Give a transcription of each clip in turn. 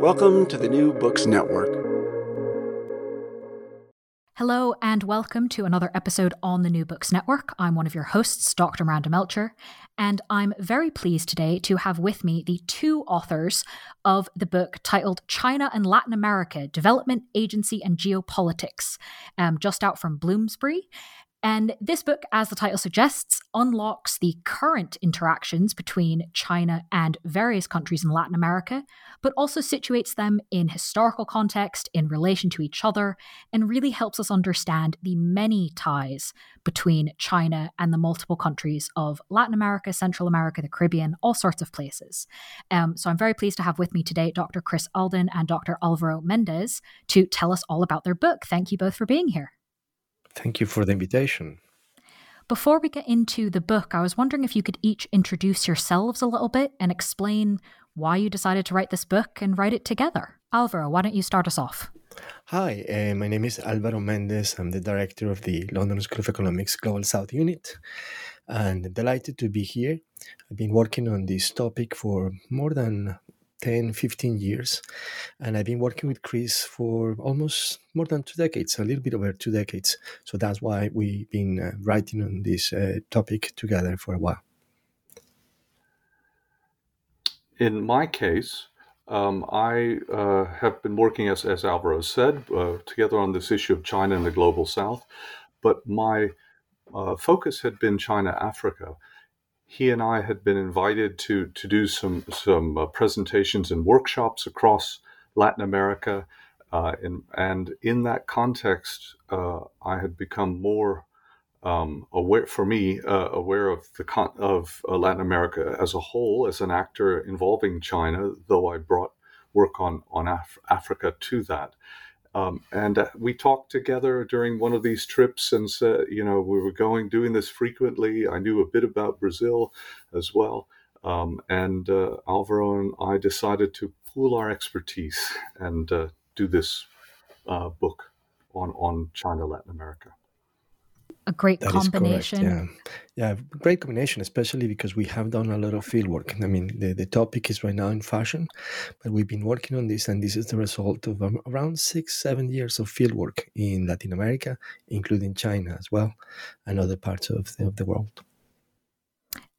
Welcome to the New Books Network. Hello, and welcome to another episode on the New Books Network. I'm one of your hosts, Dr. Miranda Melcher, and I'm very pleased today to have with me the two authors of the book titled China and Latin America Development, Agency, and Geopolitics, um, just out from Bloomsbury. And this book, as the title suggests, unlocks the current interactions between China and various countries in Latin America, but also situates them in historical context, in relation to each other, and really helps us understand the many ties between China and the multiple countries of Latin America, Central America, the Caribbean, all sorts of places. Um, so I'm very pleased to have with me today Dr. Chris Alden and Dr. Alvaro Mendez to tell us all about their book. Thank you both for being here. Thank you for the invitation. Before we get into the book, I was wondering if you could each introduce yourselves a little bit and explain why you decided to write this book and write it together. Alvaro, why don't you start us off? Hi, uh, my name is Alvaro Mendez. I'm the director of the London School of Economics Global South Unit and delighted to be here. I've been working on this topic for more than 10, 15 years. And I've been working with Chris for almost more than two decades, a little bit over two decades. So that's why we've been uh, writing on this uh, topic together for a while. In my case, um, I uh, have been working, as, as Alvaro said, uh, together on this issue of China and the global south. But my uh, focus had been China Africa he and I had been invited to to do some some uh, presentations and workshops across Latin America, uh, in, and in that context, uh, I had become more um, aware, for me, uh, aware of the con- of uh, Latin America as a whole, as an actor involving China. Though I brought work on on Af- Africa to that, um, and uh, we talked together during one of these trips and said, you know, we were going, doing this frequently. I knew a bit about Brazil as well. Um, and uh, Alvaro and I decided to pool our expertise and uh, do this uh, book on, on China, Latin America a great that combination. yeah, yeah, great combination, especially because we have done a lot of field work. I mean, the, the topic is right now in fashion, but we've been working on this, and this is the result of um, around six, seven years of field work in Latin America, including China as well, and other parts of the, of the world.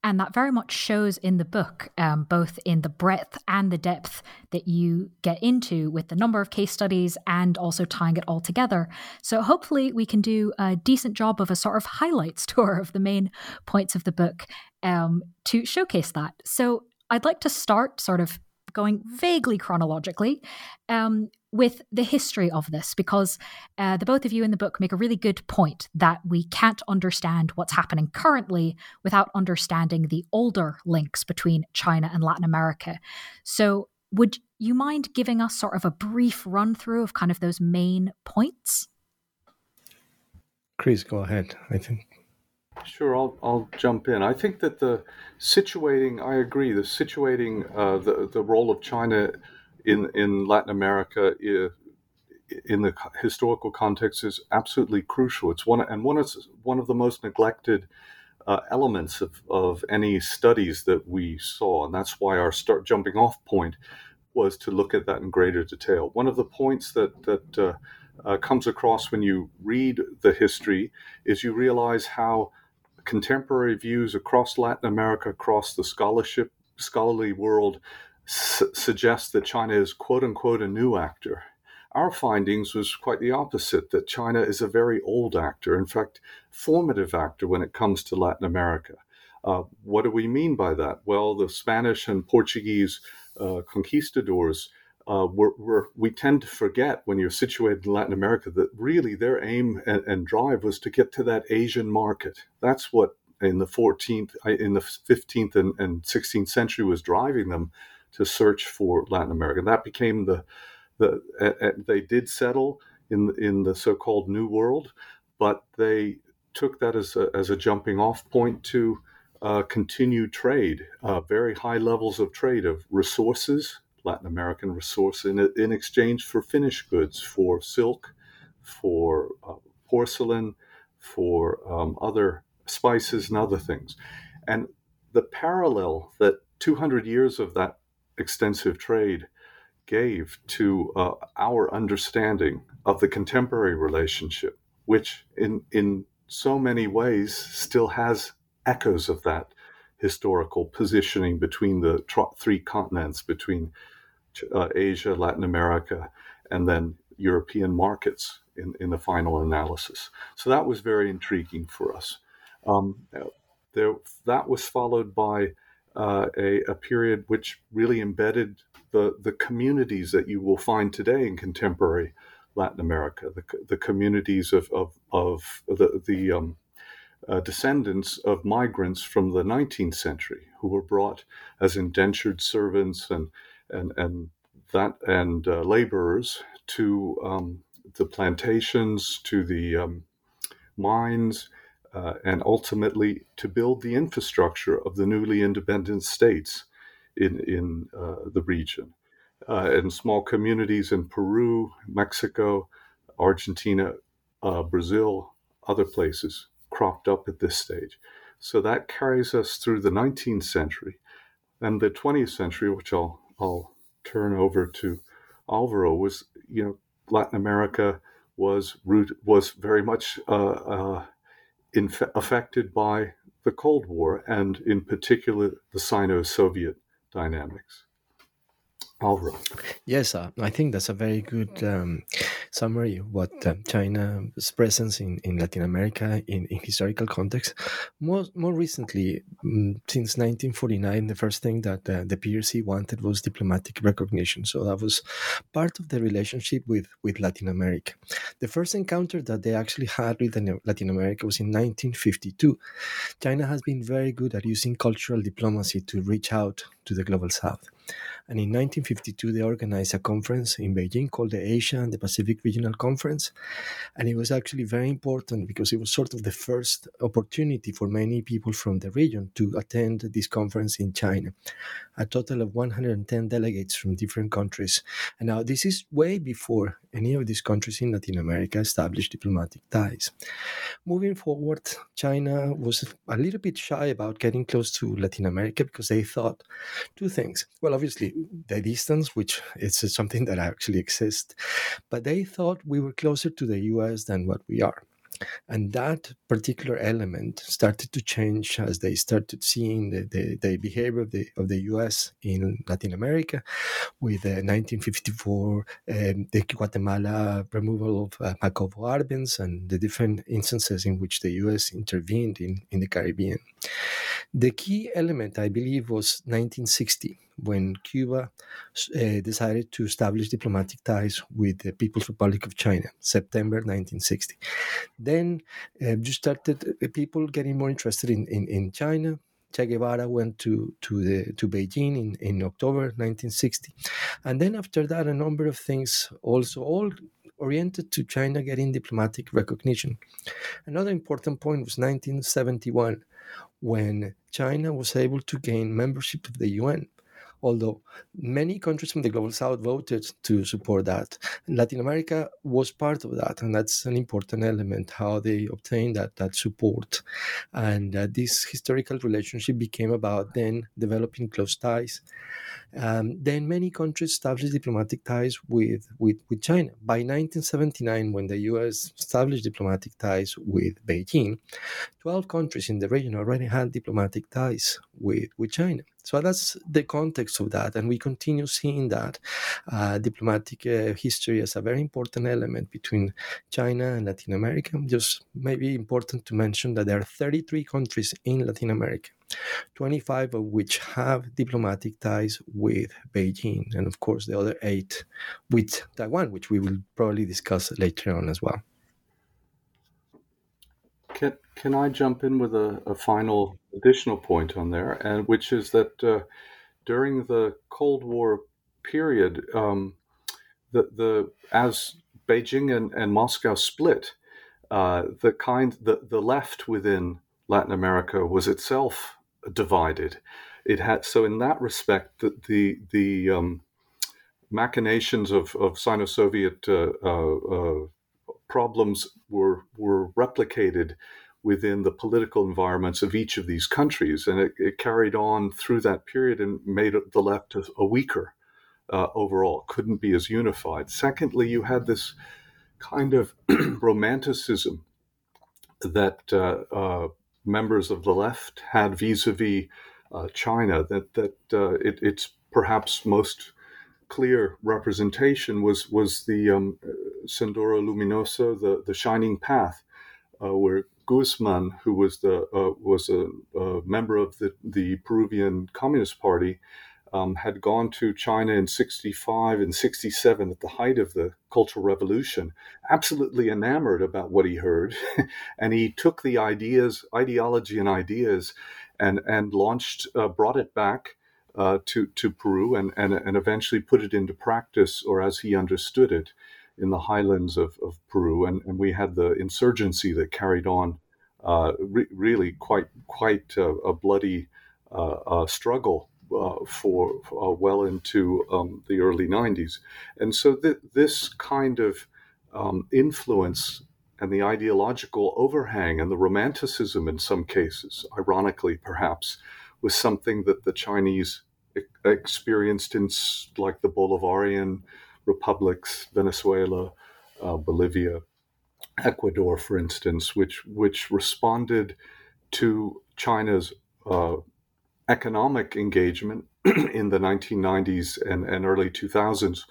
And that very much shows in the book, um, both in the breadth and the depth that you get into with the number of case studies and also tying it all together. So, hopefully, we can do a decent job of a sort of highlights tour of the main points of the book um, to showcase that. So, I'd like to start sort of going vaguely chronologically um, with the history of this because uh, the both of you in the book make a really good point that we can't understand what's happening currently without understanding the older links between China and Latin America. So, would you mind giving us sort of a brief run through of kind of those main points? Chris, go ahead. I think. Sure, I'll, I'll jump in. I think that the situating, I agree, the situating uh, the, the role of China in in Latin America in the historical context is absolutely crucial. It's one and one of one of the most neglected uh, elements of, of any studies that we saw, and that's why our start jumping off point was to look at that in greater detail. One of the points that that uh, uh, comes across when you read the history is you realize how contemporary views across Latin America, across the scholarship scholarly world, su- suggest that China is quote unquote a new actor our findings was quite the opposite that China is a very old actor, in fact, formative actor when it comes to Latin America. Uh, what do we mean by that? Well, the Spanish and Portuguese uh, conquistadors uh, were, were, we tend to forget when you're situated in Latin America that really their aim and, and, drive was to get to that Asian market. That's what in the 14th, in the 15th and, and 16th century was driving them to search for Latin America. That became the the, they did settle in in the so-called New World, but they took that as a, as a jumping off point to uh, continued trade, uh, very high levels of trade of resources, Latin American resource, in, in exchange for finished goods, for silk, for uh, porcelain, for um, other spices and other things. And the parallel that 200 years of that extensive trade gave to uh, our understanding of the contemporary relationship, which in in so many ways still has echoes of that historical positioning between the three continents, between uh, Asia, Latin America, and then European markets in, in the final analysis. So that was very intriguing for us. Um, there, that was followed by uh, a, a, period which really embedded the, the communities that you will find today in contemporary Latin America, the, the communities of, of, of the, the um, uh, descendants of migrants from the 19th century who were brought as indentured servants and, and, and, that, and uh, laborers to um, the plantations, to the um, mines, uh, and ultimately to build the infrastructure of the newly independent states in in uh, the region, uh, and small communities in Peru, Mexico, Argentina, uh, Brazil, other places cropped up at this stage. So that carries us through the 19th century, and the 20th century, which I'll I'll turn over to Alvaro, was you know Latin America was root was very much uh, uh, inf- affected by the Cold War and, in particular, the Sino Soviet dynamics. Yes, I think that's a very good um, summary of what uh, China's presence in, in Latin America in, in historical context. More, more recently, um, since 1949, the first thing that uh, the PRC wanted was diplomatic recognition. So that was part of the relationship with, with Latin America. The first encounter that they actually had with Latin America was in 1952. China has been very good at using cultural diplomacy to reach out to the global south. And in 1952, they organized a conference in Beijing called the Asia and the Pacific Regional Conference. And it was actually very important because it was sort of the first opportunity for many people from the region to attend this conference in China. A total of 110 delegates from different countries. And now this is way before any of these countries in Latin America established diplomatic ties. Moving forward, China was a little bit shy about getting close to Latin America because they thought two things. Well, obviously, the distance, which is something that actually exists, but they thought we were closer to the US than what we are. And that particular element started to change as they started seeing the, the, the behavior of the, of the US in Latin America with the 1954, um, the Guatemala removal of uh, Jacobo Arbenz and the different instances in which the US intervened in, in the Caribbean. The key element, I believe, was 1960 when Cuba uh, decided to establish diplomatic ties with the People's Republic of China, September 1960. Then uh, you started uh, people getting more interested in, in, in China. Che Guevara went to to the to Beijing in, in October 1960, and then after that, a number of things also all oriented to China getting diplomatic recognition. Another important point was 1971, when China was able to gain membership of the UN although many countries from the global south voted to support that. Latin America was part of that, and that's an important element how they obtained that, that support. And uh, this historical relationship became about then developing close ties. Um, then many countries established diplomatic ties with, with, with China. By 1979, when the US established diplomatic ties with Beijing, 12 countries in the region already had diplomatic ties with, with China. So that's the context of that, and we continue seeing that uh, diplomatic uh, history as a very important element between China and Latin America. Just maybe important to mention that there are 33 countries in Latin America, 25 of which have diplomatic ties with Beijing, and of course the other eight with Taiwan, which we will probably discuss later on as well. Can, can I jump in with a, a final additional point on there, and which is that uh, during the Cold War period, um, the the as Beijing and, and Moscow split, uh, the kind the, the left within Latin America was itself divided. It had so in that respect the the, the um, machinations of, of Sino-Soviet uh, uh, uh problems were were replicated within the political environments of each of these countries, and it, it carried on through that period and made the left a, a weaker uh, overall. Couldn't be as unified. Secondly, you had this kind of romanticism that uh, uh, members of the left had vis-a-vis uh, China. That that uh, it, its perhaps most clear representation was was the um, Sendero Luminoso, the the shining path, uh, where Guzman, who was the uh, was a, a, member of the the Peruvian Communist Party, um, had gone to China in '65 and '67 at the height of the Cultural Revolution, absolutely enamored about what he heard, and he took the ideas, ideology, and ideas, and and launched, uh, brought it back uh, to to Peru and, and and eventually put it into practice, or as he understood it, in the highlands of, of Peru, and, and we had the insurgency that carried on, re- really quite quite a, a bloody uh, struggle uh, for uh, well into um, the early 90s, and so th- this kind of um, influence and the ideological overhang and the romanticism in some cases, ironically perhaps, was something that the Chinese experienced in like the Bolivarian republics, Venezuela, uh, Bolivia, Ecuador, for instance, which which responded to China's uh, economic engagement in the 1990s and, and early 2000s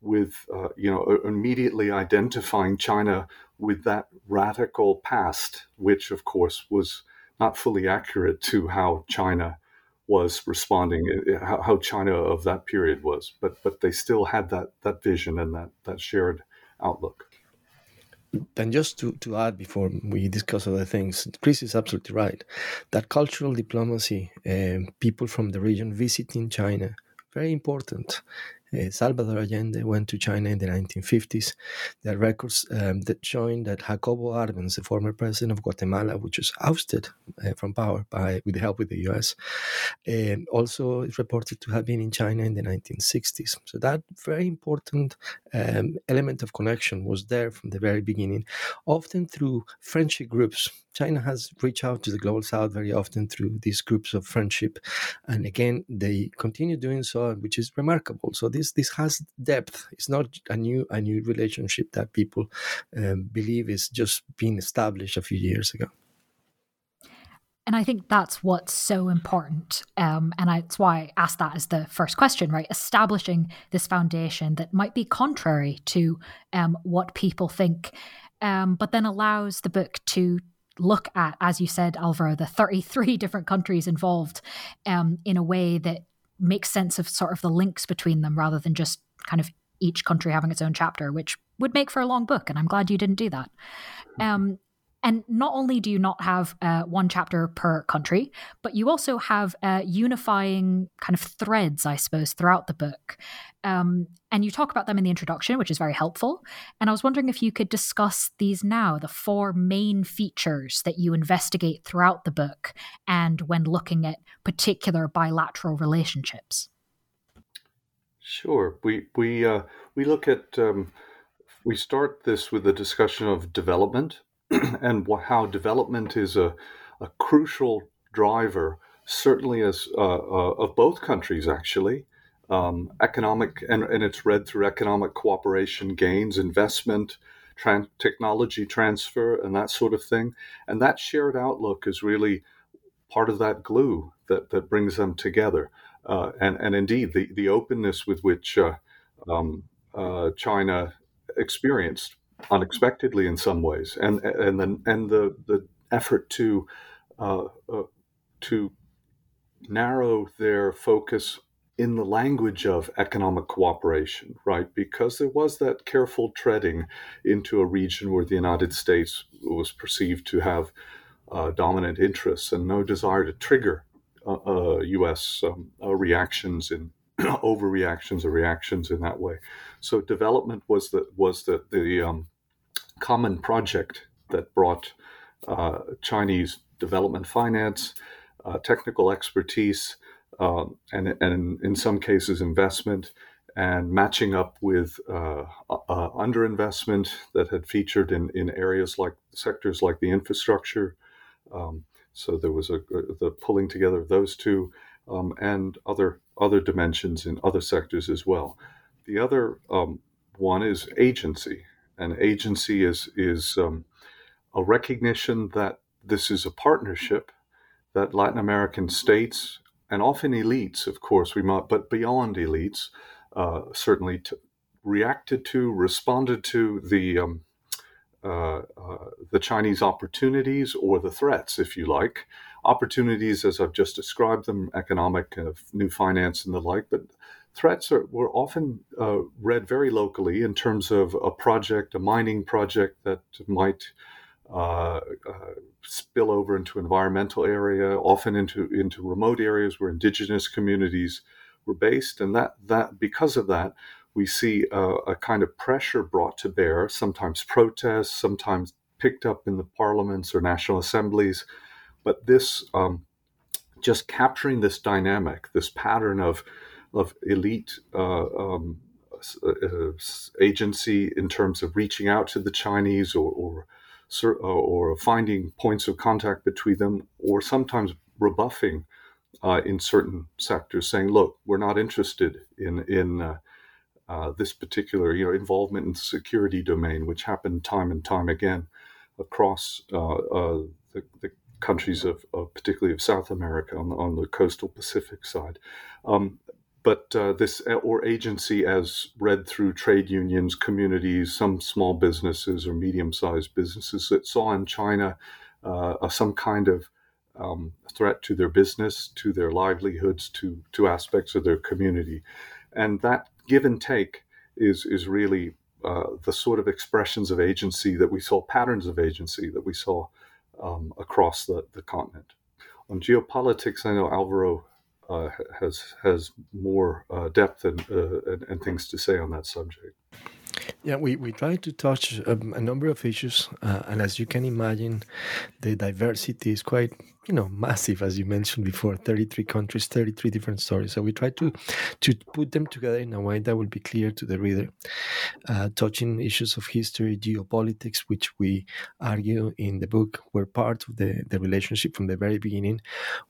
with uh, you know immediately identifying China with that radical past, which of course was not fully accurate to how China was responding, eh, eh, how China of that period was, but but they still had that that vision and that that shared outlook. And just to, to add before we discuss other things, Chris is absolutely right. That cultural diplomacy, um, people from the region visiting China, very important. Uh, Salvador Allende went to China in the 1950s. There are records um, that show that Jacobo Arbenz, the former president of Guatemala, which was ousted uh, from power by with the help of the U.S., um, also is reported to have been in China in the 1960s. So that very important um, element of connection was there from the very beginning, often through friendship groups China has reached out to the global south very often through these groups of friendship. And again, they continue doing so, which is remarkable. So this this has depth. It's not a new a new relationship that people um, believe is just being established a few years ago. And I think that's what's so important. Um, and that's why I asked that as the first question, right? Establishing this foundation that might be contrary to um, what people think, um, but then allows the book to look at, as you said, Alvaro, the 33 different countries involved um, in a way that makes sense of sort of the links between them rather than just kind of each country having its own chapter, which would make for a long book. And I'm glad you didn't do that. Um, and not only do you not have uh, one chapter per country, but you also have uh, unifying kind of threads, I suppose, throughout the book. Um, and you talk about them in the introduction, which is very helpful. And I was wondering if you could discuss these now, the four main features that you investigate throughout the book and when looking at particular bilateral relationships. Sure. We we uh, we look at um, we start this with a discussion of development and how development is a, a crucial driver, certainly as uh, uh, of both countries actually. Um, economic and, and it's read through economic cooperation gains, investment, tran- technology transfer, and that sort of thing. And that shared outlook is really part of that glue that, that brings them together. Uh, and, and indeed, the, the openness with which uh, um, uh, China experienced unexpectedly in some ways, and and then and the the effort to uh, uh, to narrow their focus in the language of economic cooperation, right? Because there was that careful treading into a region where the United States was perceived to have uh, dominant interests and no desire to trigger uh, U.S. Uh, um, uh, reactions in overreactions or reactions in that way. So development was the was the the um, common project that brought uh, Chinese development finance, uh, technical expertise, um, and and in some cases investment, and matching up with uh, underinvestment that had featured in in areas like sectors like the infrastructure. Um, so there was a, the pulling together of those two um, and other other dimensions in other sectors as well. The other um, one is agency, and agency is is um, a recognition that this is a partnership that Latin American states and often elites, of course, we might, but beyond elites, uh, certainly reacted to, responded to the um, uh, uh, the Chinese opportunities or the threats, if you like. Opportunities, as I've just described them, economic, uh, new finance, and the like, but threats are, were often uh, read very locally in terms of a project, a mining project that might uh, uh, spill over into environmental area, often into into remote areas where indigenous communities were based, and that that because of that, we see a, a, kind of pressure brought to bear, sometimes protests, sometimes picked up in the parliaments or national assemblies. But this, um, just capturing this dynamic, this pattern of, of elite uh, um, uh, agency in terms of reaching out to the Chinese or, or, or finding points of contact between them, or sometimes rebuffing uh, in certain sectors, saying, "Look, we're not interested in in uh, uh, this particular you know involvement in the security domain, which happened time and time again across uh, uh, the, the, countries of, of, particularly of South America on the, on the coastal Pacific side. Um, but uh, this or agency as read through trade unions, communities, some small businesses or medium-sized businesses that saw in China uh, some kind of um, threat to their business, to their livelihoods, to to aspects of their community, and that give and take is is really uh, the sort of expressions of agency that we saw, patterns of agency that we saw um, across the, the continent. On geopolitics, I know Alvaro uh, has has more uh, depth and, uh, and, and things to say on that subject. Yeah, we, we try to touch um, a number of issues, uh, and as you can imagine, the diversity is quite you know massive, as you mentioned before. Thirty three countries, thirty three different stories. So we try to to put them together in a way that will be clear to the reader, uh, touching issues of history, geopolitics, which we argue in the book were part of the the relationship from the very beginning,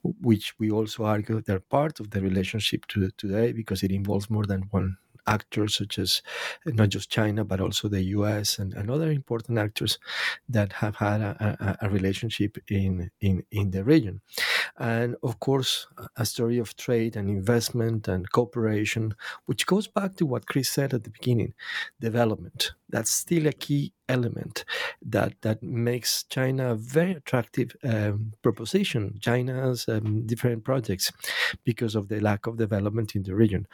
which we also argue they're part of the relationship to today because it involves more than one actors such as uh, not just China but also the U.S. and, and other important actors that have had a, a, a relationship in, in in the region, and of course a story of trade and investment and cooperation, which goes back to what Chris said at the beginning, development. That's still a key element that that makes China a very attractive um, proposition. China's um, different projects because of the lack of development in the region.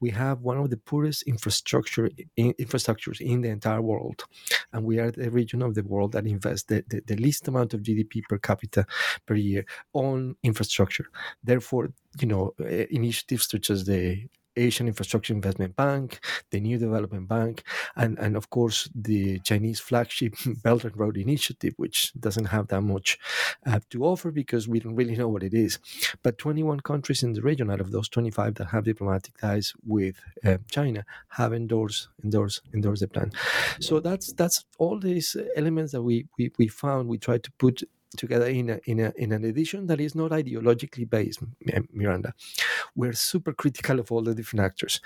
We have one of the poorest infrastructure in, infrastructures in the entire world, and we are the region of the world that invests the, the, the least amount of GDP per capita per year on infrastructure. Therefore, you know, initiatives such as the Asian Infrastructure Investment Bank, the New Development Bank, and, and of course the Chinese flagship Belt and Road Initiative, which doesn't have that much uh, to offer because we don't really know what it is. But 21 countries in the region out of those 25 that have diplomatic ties with uh, China have endorsed endorsed endorsed the plan. So that's that's all these elements that we we, we found. We tried to put together in a, in a, in an edition that is not ideologically based miranda. We're super critical of all the different actors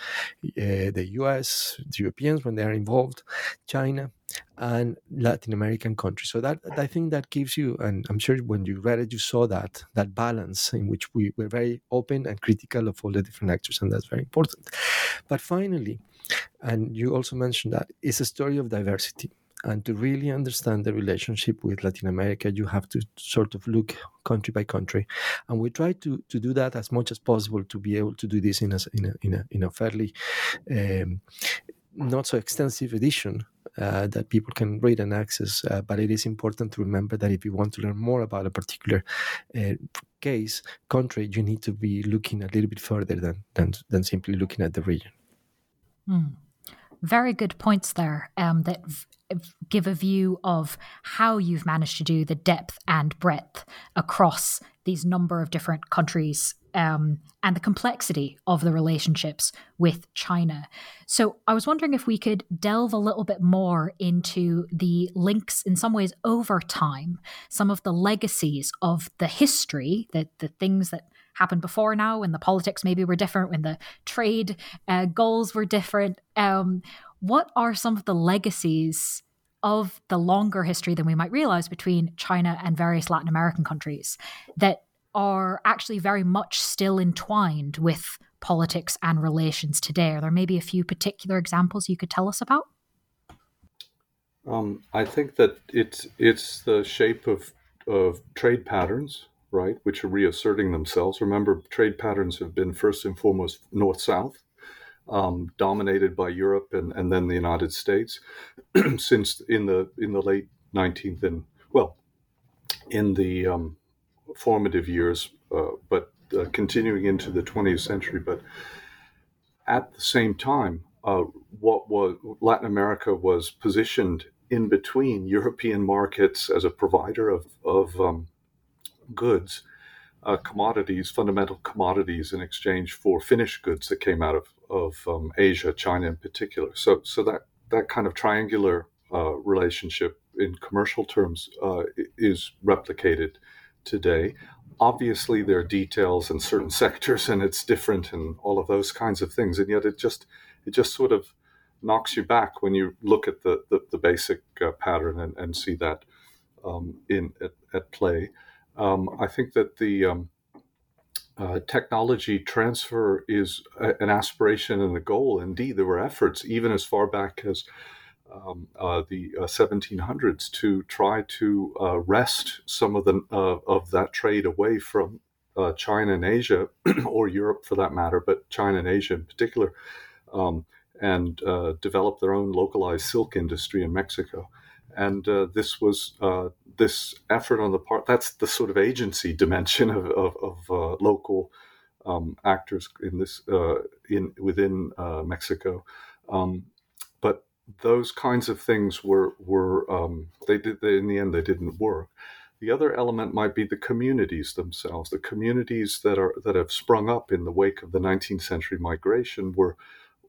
uh, the us the europeans when they are involved china and latin american countries. So that i think that gives you and i'm sure when you read it you saw that that balance in which we were very open and critical of all the different actors and that's very important. But finally and you also mentioned that it's a story of diversity and to really understand the relationship with Latin America, you have to sort of look country by country. And we try to, to do that as much as possible to be able to do this in a, in a, in a, in a fairly um, not so extensive edition uh, that people can read and access. Uh, but it is important to remember that if you want to learn more about a particular uh, case, country, you need to be looking a little bit further than, than, than simply looking at the region. Mm. Very good points there um, that give a view of how you've managed to do the depth and breadth across these number of different countries um, and the complexity of the relationships with China. So, I was wondering if we could delve a little bit more into the links, in some ways, over time, some of the legacies of the history, the, the things that happened before now, when the politics maybe were different, when the trade uh, goals were different. Um, what are some of the legacies of the longer history than we might realize between China and various Latin American countries that are actually very much still entwined with politics and relations today? Are there maybe a few particular examples you could tell us about? Um, I think that it's it's the shape of of trade patterns, right, which are reasserting themselves. Remember, trade patterns have been first and foremost north south, um, dominated by Europe and, and then the United States since in the in the late 19th and well in the um, formative years, uh, but uh, continuing into the 20th century. But at the same time, uh, what was Latin America was positioned in between European markets as a provider of, of um, goods uh, commodities, fundamental commodities, in exchange for finished goods that came out of of um, Asia, China in particular. So so that that kind of triangular uh, relationship in commercial terms uh, is replicated today. Obviously, there are details in certain sectors, and it's different, and all of those kinds of things. And yet, it just it just sort of knocks you back when you look at the the, the basic uh, pattern and, and see that um, in at, at play. Um, I think that the um, uh, technology transfer is a, an aspiration and a goal. Indeed, there were efforts even as far back as um, uh, the uh, 1700s to try to uh, wrest some of the uh, of that trade away from uh, China and Asia, or Europe for that matter, but China and Asia in particular, um, and develop their own localized silk industry in Mexico. And this was this effort on the part that's the sort of agency dimension of, of, of uh, local um, actors in this uh, in within uh, Mexico. Um, but those kinds of things were were um, they did they, in the end they didn't work. The other element might be the communities themselves. The communities that are that have sprung up in the wake of the 19th century migration were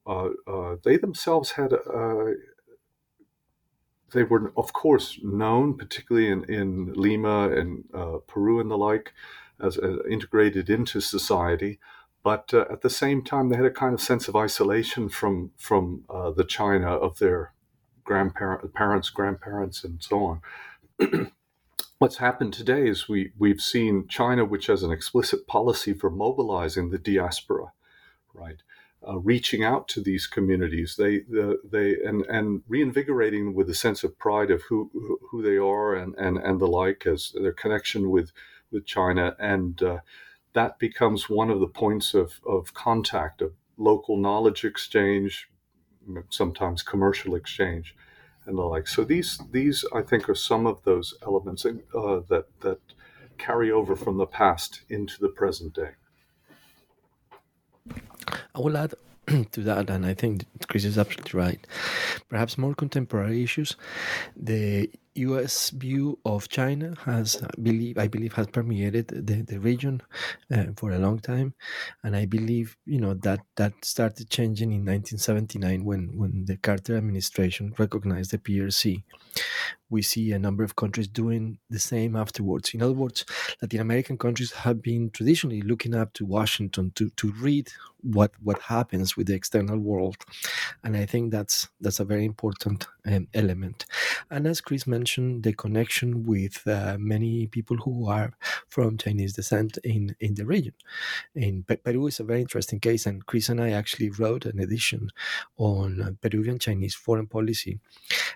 uh, uh, they themselves had uh, they were, of course, known, particularly in, in Lima and uh, Peru and the like, as uh, integrated into society. But uh, at the same time, they had a kind of sense of isolation from from uh, the China of their grandparents, parents, grandparents, and so on. What's happened today is we we've seen China, which has an explicit policy for mobilizing the diaspora, right? Uh, reaching out to these communities, they the, they and and reinvigorating with a sense of pride of who who they are and and and the like as their connection with with China, and uh, that becomes one of the points of of contact of local knowledge exchange, sometimes commercial exchange, and the like. So these these I think are some of those elements uh, that that carry over from the past into the present day. I will add to that, and I think Chris is absolutely right. Perhaps more contemporary issues. The U.S. view of China has, I believe, I believe, has permeated the, the region uh, for a long time, and I believe, you know, that that started changing in 1979 when when the Carter administration recognized the PRC. We see a number of countries doing the same afterwards. In other words, Latin American countries have been traditionally looking up to Washington to to read what what happens with the external world, and I think that's that's a very important um, element. And as Chris mentioned the connection with uh, many people who are from Chinese descent in, in the region. In Peru is a very interesting case, and Chris and I actually wrote an edition on Peruvian Chinese foreign policy,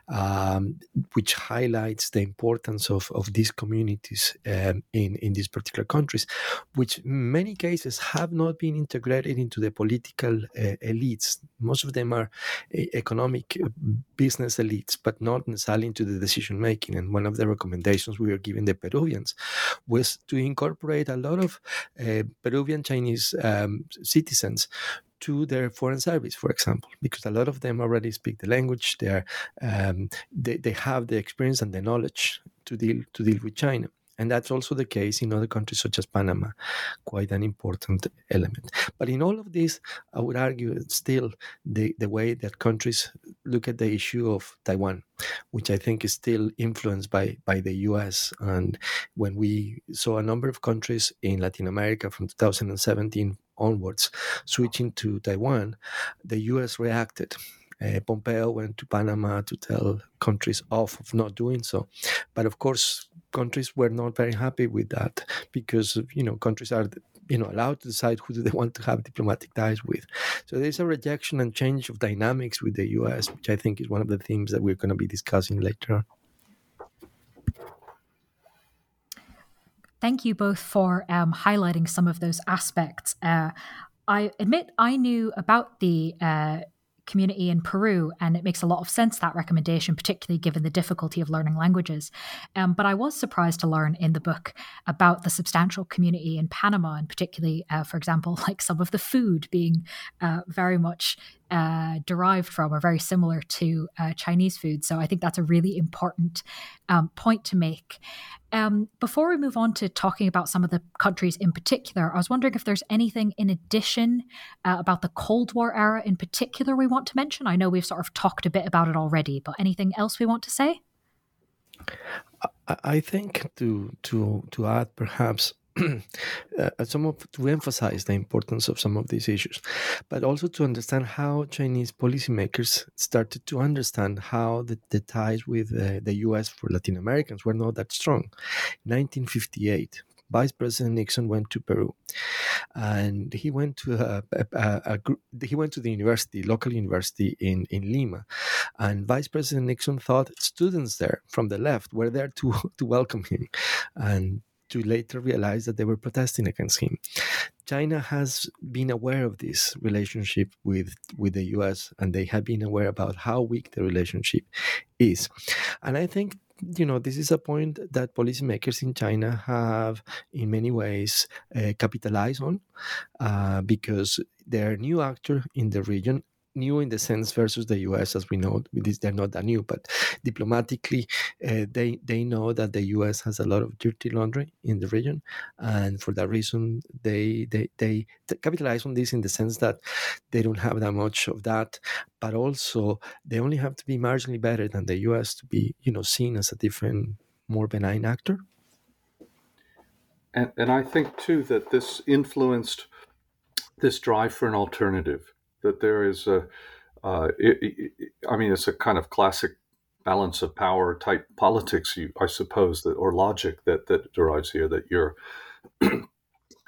um, which highlights the importance of, of these communities um, in, in these particular countries, which in many cases have not been integrated into the political uh, elites. Most of them are uh, economic uh, business elites, but not necessarily into the decision making. And one of the recommendations we were giving the Peruvians was to incorporate a lot of uh, Peruvian Chinese um, citizens to their foreign service, for example, because a lot of them already speak the language. They are, um, they, they have the experience and the knowledge to deal to deal with China. And that's also the case in other countries such as Panama, quite an important element. But in all of this, I would argue still the, the way that countries look at the issue of Taiwan, which I think is still influenced by, by the US. And when we saw a number of countries in Latin America from 2017 onwards switching to Taiwan, the US reacted uh, Pompeo went to Panama to tell countries off of not doing so. But of course, countries were not very happy with that because you know countries are you know allowed to decide who do they want to have diplomatic ties with. So there's a rejection and change of dynamics with the U.S., which I think is one of the themes that we're going to be discussing later. Thank you both for um, highlighting some of those aspects. Uh, I admit I knew about the uh, community in Peru, and it makes a lot of sense that recommendation, particularly given the difficulty of learning languages. Um, but I was surprised to learn in the book about the substantial community in Panama, and particularly, uh, for example, like some of the food being uh, very much uh, derived from or very similar to uh, Chinese food. So I think that's a really important um, point to make. Um, before we move on to talking about some of the countries in particular, I was wondering if there's anything in addition uh, about the Cold War era in particular we want to mention. I know we've sort of talked a bit about it already, but anything else we want to say? I think to to to add perhaps uh, some of to emphasize the importance of some of these issues, but also to understand how Chinese policymakers started to understand how the, the ties with uh, the U.S. for Latin Americans were not that strong. 1958, Vice President Nixon went to Peru, and he went to a, a, a, a, he went to the university, local university in in Lima, and Vice President Nixon thought students there from the left were there to to welcome him, and to later realize that they were protesting against him. China has been aware of this relationship with, with the US, and they have been aware about how weak the relationship is. And I think you know this is a point that policymakers in China have in many ways uh, capitalized on uh, because they're a new actor in the region new in the sense versus the US, as we know, they're not that new, but diplomatically, uh, they they know that the US has a lot of dirty laundry in the region, and for that reason, they they they capitalize on this in the sense that they don't have that much of that, but also they only have to be marginally better than the US to be you know seen as a different, more benign actor. And, and I think too that this influenced this drive for an alternative that there is a, uh, it, it, I mean, it's a kind of classic balance of power type politics, you, I suppose, that or logic that that derives here. That you're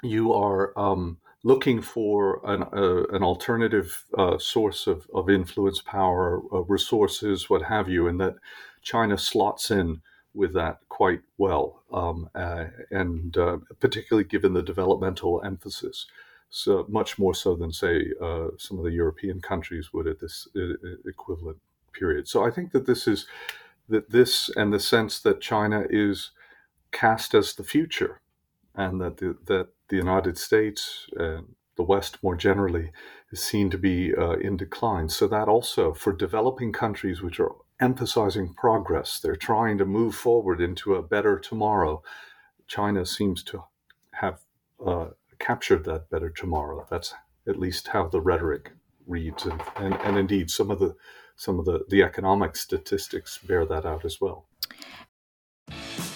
you are um, looking for an uh, an alternative uh, source of, of influence, power, uh, resources, what have you, and that China slots in with that quite well, um, uh, and uh, particularly given the developmental emphasis so much more so than say uh, some of the European countries would at this equivalent period. So I think that this is that this and the sense that China is cast as the future, and that the, that the United States and the West more generally is seen to be uh, in decline. So that also, for developing countries which are emphasizing progress, they're trying to move forward into a better tomorrow. China seems to have uh, captured that better tomorrow. That's at least how the rhetoric reads, and, and, and indeed some of the some of the, the economic statistics bear that out as well.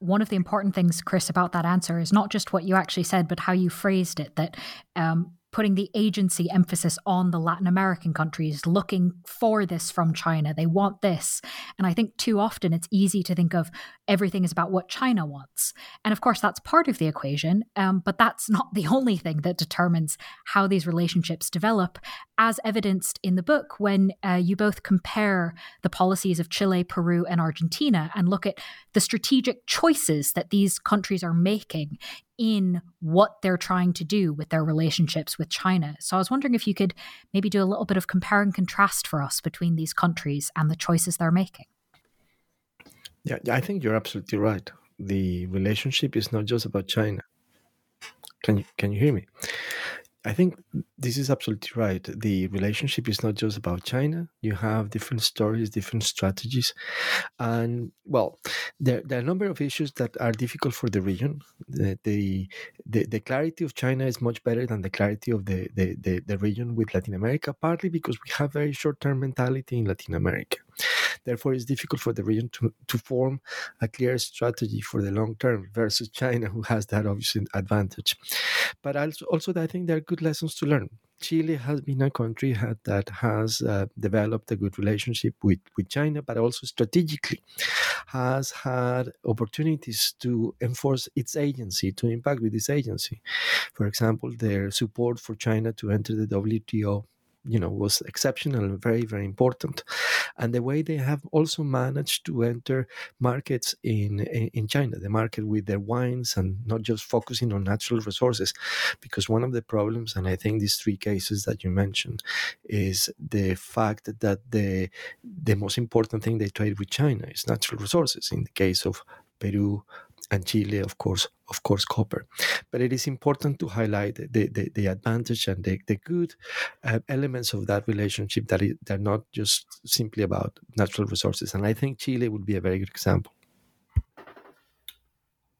one of the important things, Chris, about that answer is not just what you actually said, but how you phrased it. That um, putting the agency emphasis on the Latin American countries, looking for this from China. They want this. And I think too often it's easy to think of everything is about what China wants. And of course, that's part of the equation, um, but that's not the only thing that determines how these relationships develop, as evidenced in the book when uh, you both compare the policies of Chile, Peru, and Argentina and look at the strategic choices that these countries are making in what they're trying to do with their relationships with China. So I was wondering if you could maybe do a little bit of compare and contrast for us between these countries and the choices they're making. Yeah, I think you're absolutely right. The relationship is not just about China. Can you can you hear me? I think this is absolutely right. The relationship is not just about China. You have different stories, different strategies. And well, there, there are a number of issues that are difficult for the region. The, the, the, the clarity of China is much better than the clarity of the, the, the, the region with Latin America, partly because we have very short term mentality in Latin America. Therefore, it's difficult for the region to, to form a clear strategy for the long term versus China, who has that obvious advantage. But also, also I think there are good lessons to learn. Chile has been a country that has uh, developed a good relationship with, with China, but also strategically has had opportunities to enforce its agency, to impact with its agency. For example, their support for China to enter the WTO you know was exceptional and very very important. And the way they have also managed to enter markets in in china the market with their wines and not just focusing on natural resources. Because one of the problems and i think these three cases that you mentioned is the fact that the the most important thing they trade with china is natural resources. In the case of peru and Chile, of course, of course, copper. But it is important to highlight the, the, the advantage and the, the good uh, elements of that relationship that they're not just simply about natural resources. And I think Chile would be a very good example.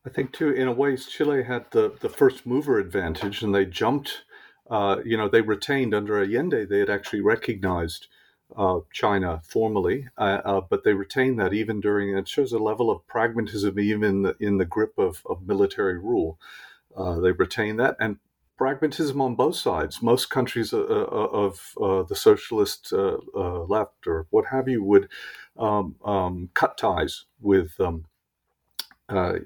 I think too, in a ways, Chile had the, the first mover advantage, and they jumped. Uh, you know, they retained under Allende. They had actually recognized uh, China formally, uh, uh, but they retain that even during. It shows a level of pragmatism even in the, in the grip of, of military rule. Uh, they retain that and pragmatism on both sides. Most countries uh, uh, of the socialist left or what have you would um, um, cut ties with um, the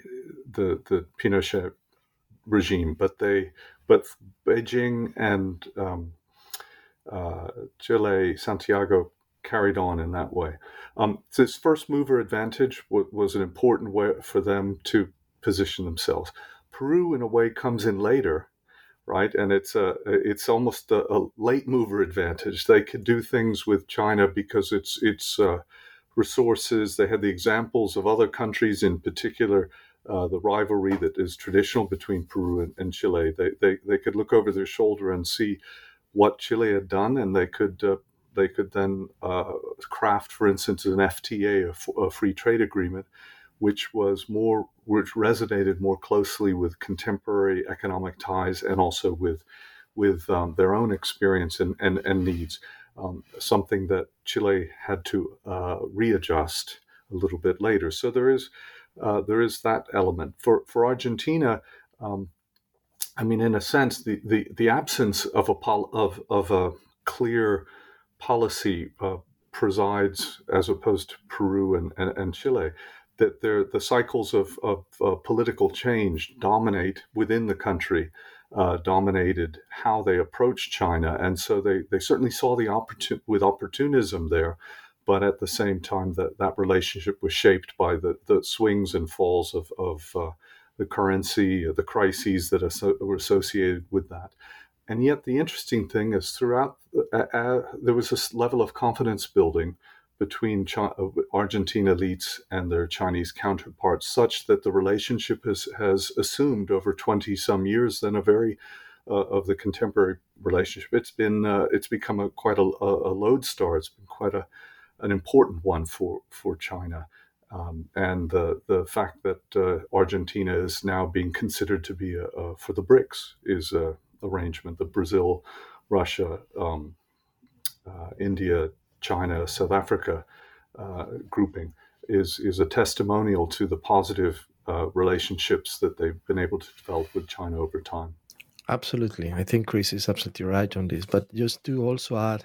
the Pinochet regime, but they but Beijing and um, uh, Chile, Santiago carried on in that way. Um, this first mover advantage w- was an important way for them to position themselves. Peru, in a way, comes in later, right? And it's a it's almost a, a late mover advantage. They could do things with China because it's it's uh, resources. They had the examples of other countries, in particular. Uh, the rivalry that is traditional between Peru and, and Chile. They, they, they could look over their shoulder and see what Chile had done, and they could uh, they could then uh, craft, for instance, an FTA, a, free trade agreement, which was more which resonated more closely with contemporary economic ties and also with with um, their own experience and, and, and needs. um, something that Chile had to uh, readjust a little bit later. So there is uh, there is that element for for Argentina. Um, I mean, in a sense, the, the, the absence of a pol- of of a clear policy uh, presides, as opposed to Peru and, and, and Chile, that the cycles of, of uh, political change dominate within the country, uh, dominated how they approach China, and so they, they certainly saw the opportun- with opportunism there, but at the same time that that relationship was shaped by the, the swings and falls of, of uh, the currency, the crises that are, were associated with that. And yet, the interesting thing is throughout, uh, uh, there was this level of confidence building between China, uh, Argentine elites and their Chinese counterparts, such that the relationship has, has assumed over 20 some years then a very uh, of the contemporary relationship. It's been uh, it's become a, quite a, a, lodestar. It's been quite a an important one for for China. Um, and the the fact that uh, Argentina is now being considered to be a, a, for the BRICS is a arrangement. The Brazil, Russia, um, uh, India, China, South Africa uh, grouping is is a testimonial to the positive uh, relationships that they've been able to develop with China over time. Absolutely. I think Chris is absolutely right on this. But just to also add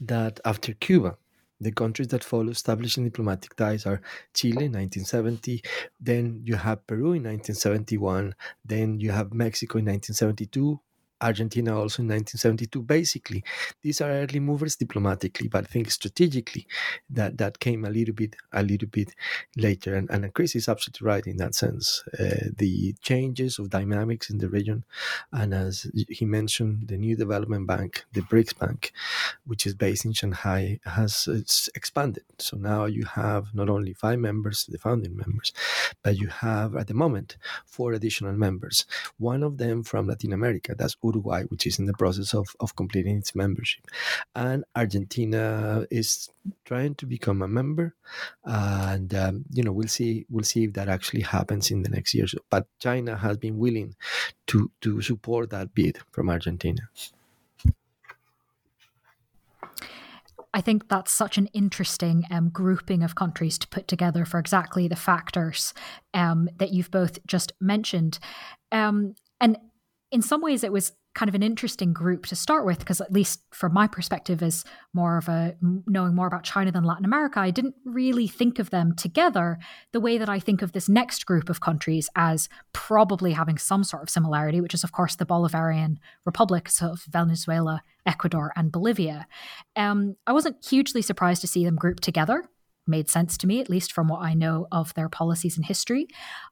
that after Cuba, the countries that follow establishing diplomatic ties are Chile in 1970, then you have Peru in 1971, then you have Mexico in 1972, Argentina also in 1972. Basically, these are early movers diplomatically, but I think strategically that that came a little bit a little bit later. And, and Chris is absolutely right in that sense. Uh, the changes of dynamics in the region, and as he mentioned, the new development bank, the BRICS Bank, which is based in Shanghai, has expanded. So now you have not only five members, the founding members, but you have at the moment four additional members. One of them from Latin America. That's which is in the process of, of completing its membership. And Argentina is trying to become a member. And, um, you know, we'll see, we'll see if that actually happens in the next years. But China has been willing to, to support that bid from Argentina. I think that's such an interesting um, grouping of countries to put together for exactly the factors um, that you've both just mentioned. Um, and in some ways, it was kind of an interesting group to start with because at least from my perspective as more of a knowing more about China than Latin America I didn't really think of them together the way that I think of this next group of countries as probably having some sort of similarity which is of course the Bolivarian republics of Venezuela Ecuador and Bolivia. Um, I wasn't hugely surprised to see them grouped together made sense to me, at least from what I know of their policies and history.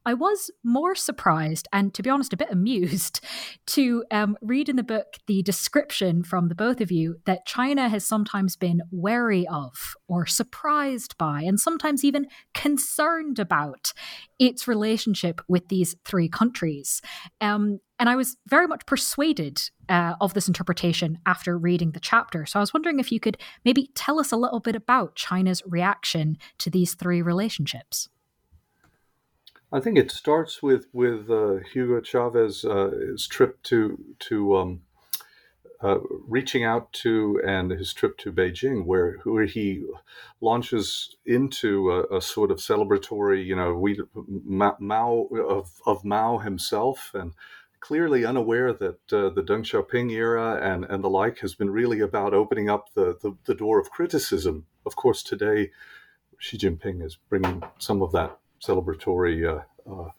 I was more surprised and, to be honest, a bit amused to um, read in the book the description from the both of you that China has sometimes been wary of or surprised by and sometimes even concerned about its relationship with these three countries. Um, and I was very much persuaded uh, of this interpretation after reading the chapter. So I was wondering if you could maybe tell us a little bit about China's reaction to these three relationships. I think it starts with with uh, Hugo Chavez's uh, trip to to um, uh, reaching out to and his trip to Beijing, where where he launches into a, a sort of celebratory, you know, we Mao of of Mao himself and clearly unaware that uh, the Deng Xiaoping era and, and the like has been really about opening up the, the, the, door of criticism. Of course, today Xi Jinping is bringing some of that celebratory uh, uh,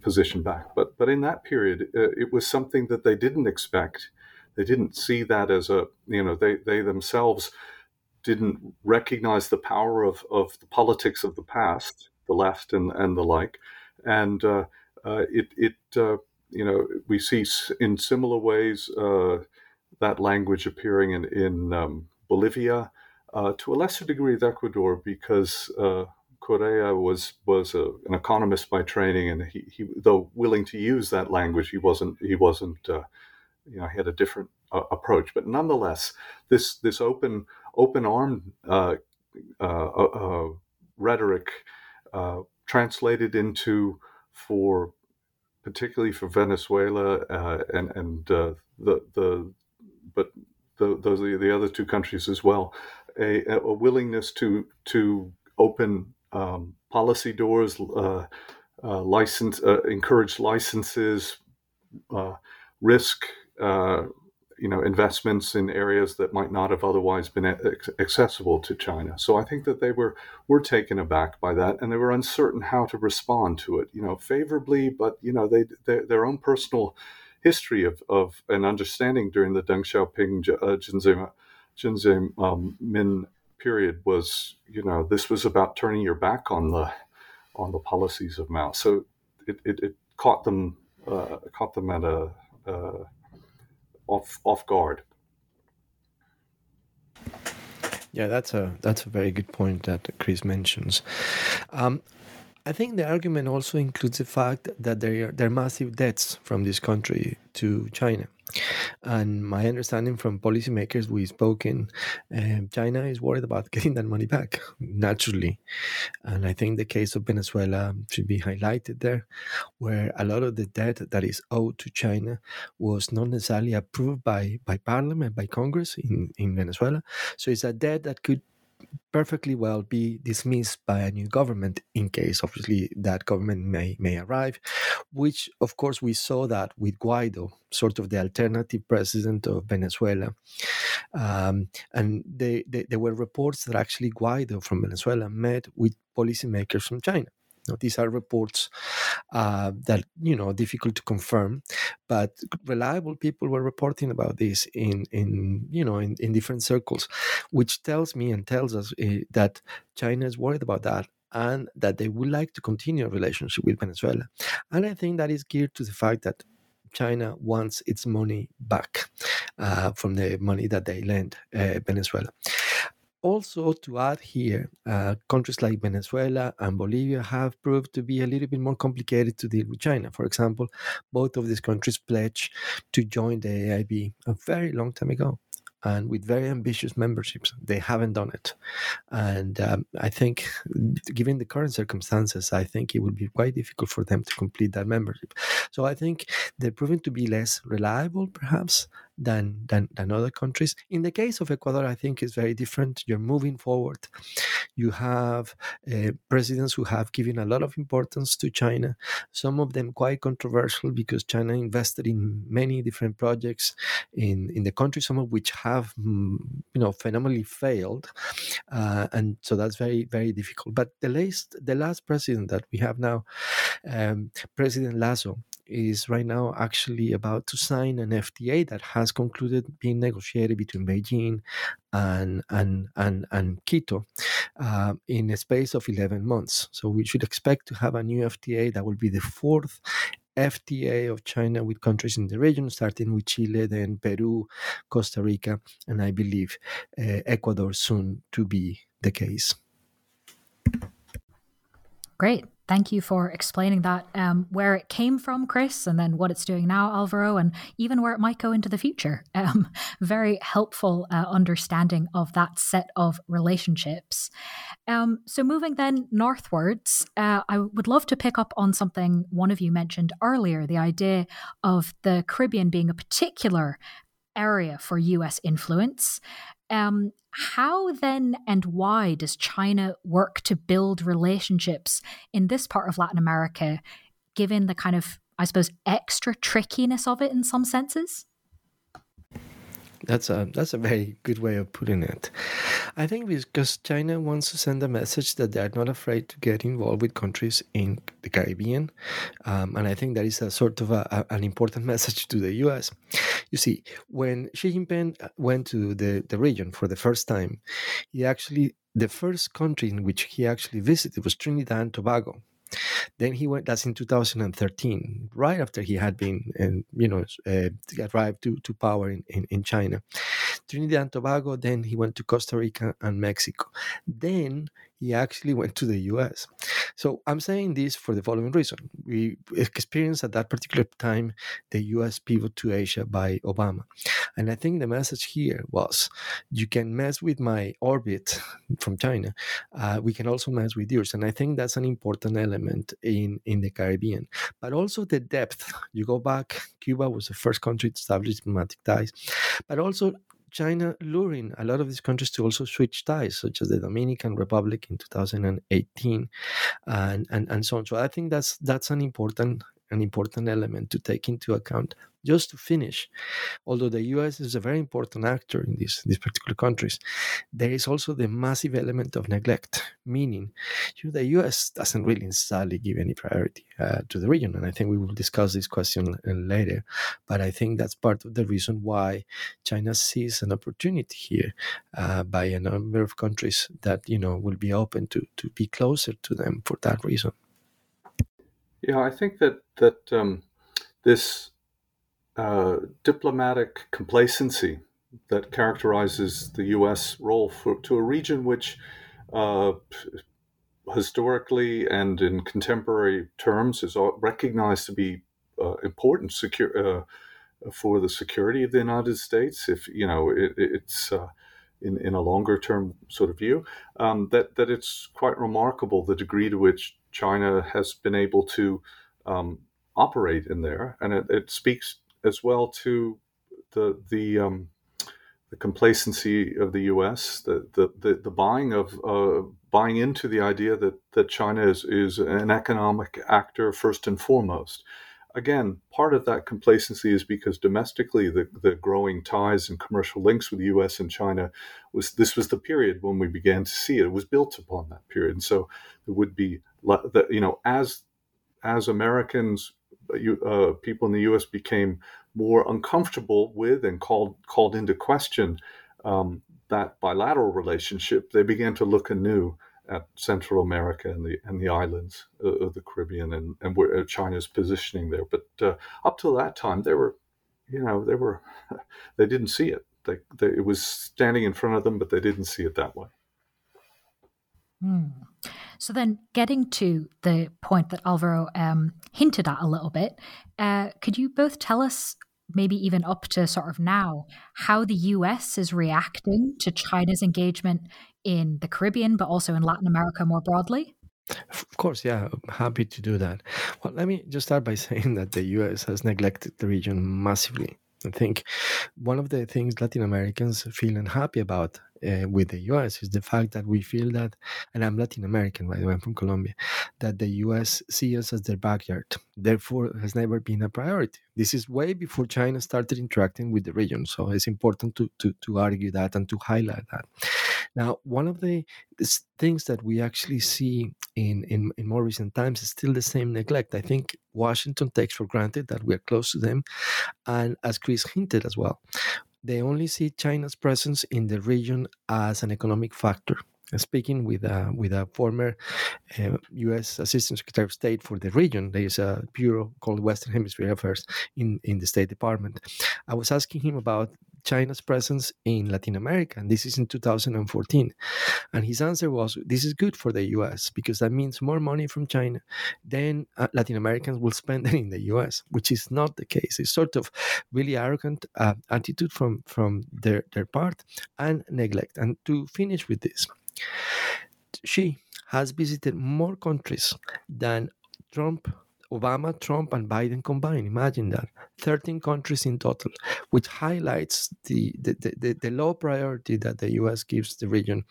position back. But but in that period, uh, it was something that they didn't expect. They didn't see that as a you know they they themselves didn't recognize the power of, of the politics of the past, the left and, and the like, and uh, uh, it it you know, we see in similar ways uh, that language appearing in, in um, Bolivia, uh, to a lesser degree with Ecuador, because uh, Correa was was a, an economist by training, and he, he, though willing to use that language, he wasn't he wasn't uh, you know he had a different uh, approach. But nonetheless, this this open open armed uh, rhetoric translated into for particularly for Venezuela uh, and and uh, the the but the, those are the other two countries as well, a, a willingness to to open um, policy doors, uh, uh, license, uh, encourage licenses, uh, risk, you know, investments in areas that might not have otherwise been accessible to China. So I think that they were were taken aback by that, and they were uncertain how to respond to it. You know, favorably, but you know, they, they their own personal history of, of an understanding during the Deng Xiaoping uh, Jiang Zemin um, Min period was, you know, this was about turning your back on the on the policies of Mao. So it, it, it caught them uh, caught them at a uh, off off guard. Yeah, that's a that's a very good point that Chris mentions. Um, I think the argument also includes the fact that there are, there are massive debts from this country to China. And my understanding from policymakers we've spoken, um, China is worried about getting that money back, naturally. And I think the case of Venezuela should be highlighted there, where a lot of the debt that is owed to China was not necessarily approved by, by parliament, by Congress in, in Venezuela. So it's a debt that could perfectly well be dismissed by a new government in case obviously that government may may arrive which of course we saw that with guaido sort of the alternative president of venezuela. Um, and they, they, there were reports that actually guaido from venezuela met with policymakers from china know, these are reports uh, that you know difficult to confirm, but reliable people were reporting about this in in you know in, in different circles, which tells me and tells us uh, that China is worried about that and that they would like to continue a relationship with Venezuela. And I think that is geared to the fact that China wants its money back uh, from the money that they lend uh, Venezuela also to add here, uh, countries like Venezuela and Bolivia have proved to be a little bit more complicated to deal with China. For example, both of these countries pledged to join the AIIB a very long time ago and with very ambitious memberships. They haven't done it. And um, I think, given the current circumstances, I think it would be quite difficult for them to complete that membership. So I think they're proving to be less reliable, perhaps, than, than, than other countries. In the case of Ecuador, I think it's very different. You're moving forward. You have uh, presidents who have given a lot of importance to China, some of them quite controversial because China invested in many different projects in, in the country, some of which have, mm, you know, phenomenally failed. Uh, and so that's very, very difficult. But the last, the last president that we have now, um, President Lasso, is right now actually about to sign an FTA that has concluded being negotiated between Beijing and and and, and Quito uh, in a space of 11 months. So we should expect to have a new FTA that will be the fourth FTA of China with countries in the region, starting with Chile, then Peru, Costa Rica, and I believe uh, Ecuador soon to be the case. Great. Thank you for explaining that, um, where it came from, Chris, and then what it's doing now, Alvaro, and even where it might go into the future. Um, very helpful uh, understanding of that set of relationships. Um, so, moving then northwards, uh, I would love to pick up on something one of you mentioned earlier the idea of the Caribbean being a particular area for US influence. Um, how then and why does China work to build relationships in this part of Latin America, given the kind of, I suppose, extra trickiness of it in some senses? That's a that's a very good way of putting it. I think because China wants to send a message that they are not afraid to get involved with countries in the Caribbean, um, and I think that is a sort of a, a, an important message to the U.S. You see, when Xi Jinping went to the, the region for the first time, he actually the first country in which he actually visited was Trinidad and Tobago. Then he went. That's in 2013, right after he had been, and you know, uh, arrived to, to power in, in, in China. Trinidad and Tobago. Then he went to Costa Rica and Mexico. Then he actually went to the US. So I'm saying this for the following reason. We experienced at that particular time the US pivot to Asia by Obama. And I think the message here was you can mess with my orbit from China, uh, we can also mess with yours. And I think that's an important element in, in the Caribbean. But also the depth. You go back, Cuba was the first country to establish diplomatic ties. But also China luring a lot of these countries to also switch ties, such as the Dominican Republic in 2018, and, and, and so on. So I think that's that's an important an important element to take into account. Just to finish, although the US is a very important actor in these, these particular countries, there is also the massive element of neglect, meaning you know, the US doesn't really necessarily give any priority uh, to the region. And I think we will discuss this question later. But I think that's part of the reason why China sees an opportunity here uh, by a number of countries that you know will be open to, to be closer to them for that reason. Yeah, I think that that um, this uh, diplomatic complacency that characterizes the U.S. role for, to a region which, uh, historically and in contemporary terms, is recognized to be uh, important secure, uh, for the security of the United States. If you know, it, it's uh, in, in a longer term sort of view, um, that, that it's quite remarkable the degree to which China has been able to um, operate in there. And it, it, speaks as well to the, the, um, the complacency of the U.S., the, the, the, the buying of uh, buying into the idea that, that China is, is an economic actor first and foremost again, part of that complacency is because domestically, the, the growing ties and commercial links with the U.S. and China was this was the period when we began to see it. It was built upon that period, and so it would be you know as as Americans, uh, people in the U.S. became more uncomfortable with and called called into question um, that bilateral relationship, they began to look anew at Central America and the and the islands of the Caribbean and and where uh, China's positioning there. But uh, up till that time, they were, you know, they were, they didn't see it. They, they, it was standing in front of them, but they didn't see it that way. Hmm. So then, getting to the point that Alvaro um, hinted at a little bit, uh, could you both tell us maybe even up to sort of now, how the US is reacting to China's engagement in the Caribbean, but also in Latin America more broadly? Of course, yeah, happy to do that. Well, let me just start by saying that the US has neglected the region massively. I think one of the things Latin Americans feel unhappy about uh, with the US is the fact that we feel that, and I'm Latin American, by the way, I'm from Colombia, that the US sees us as their backyard, therefore has never been a priority. This is way before China started interacting with the region. So it's important to, to, to argue that and to highlight that. Now, one of the things that we actually see in, in, in more recent times is still the same neglect. I think Washington takes for granted that we're close to them. And as Chris hinted as well, they only see China's presence in the region as an economic factor. Speaking with a, with a former uh, U.S. Assistant Secretary of State for the region, there is a bureau called Western Hemisphere Affairs in, in the State Department. I was asking him about China's presence in Latin America, and this is in 2014. And his answer was, "This is good for the U.S. because that means more money from China, than uh, Latin Americans will spend in the U.S., which is not the case. It's sort of really arrogant uh, attitude from from their their part and neglect. And to finish with this, she has visited more countries than Trump Obama, Trump, and Biden combined. Imagine that. 13 countries in total, which highlights the, the, the, the, low priority that the US gives the region.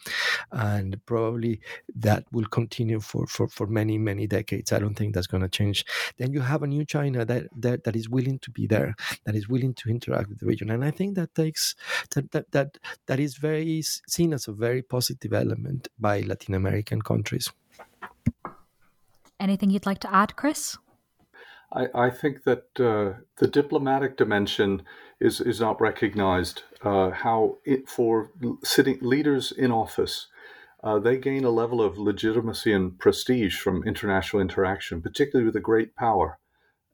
And probably that will continue for, for, for many, many decades. I don't think that's going to change. Then you have a new China that, that, that is willing to be there, that is willing to interact with the region. And I think that takes, that, that, that, that is very seen as a very positive element by Latin American countries. Anything you'd like to add, Chris? I, I think that uh, the diplomatic dimension is is not recognized. Uh, how it, for sitting leaders in office, uh, they gain a level of legitimacy and prestige from international interaction, particularly with a great power.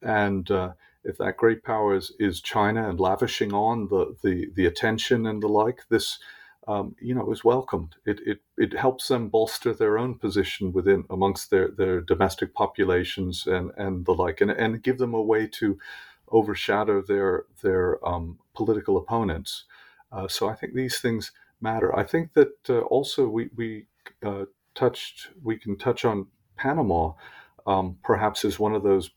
And uh, if that great power is, is China and lavishing on the, the, the attention and the like, this um, you know, is welcomed. It, it, it helps them bolster their own position within amongst their, their domestic populations and, and the like, and, and give them a way to overshadow their their um, political opponents. Uh, so I think these things matter. I think that uh, also we we uh, touched we can touch on Panama um, perhaps as one of those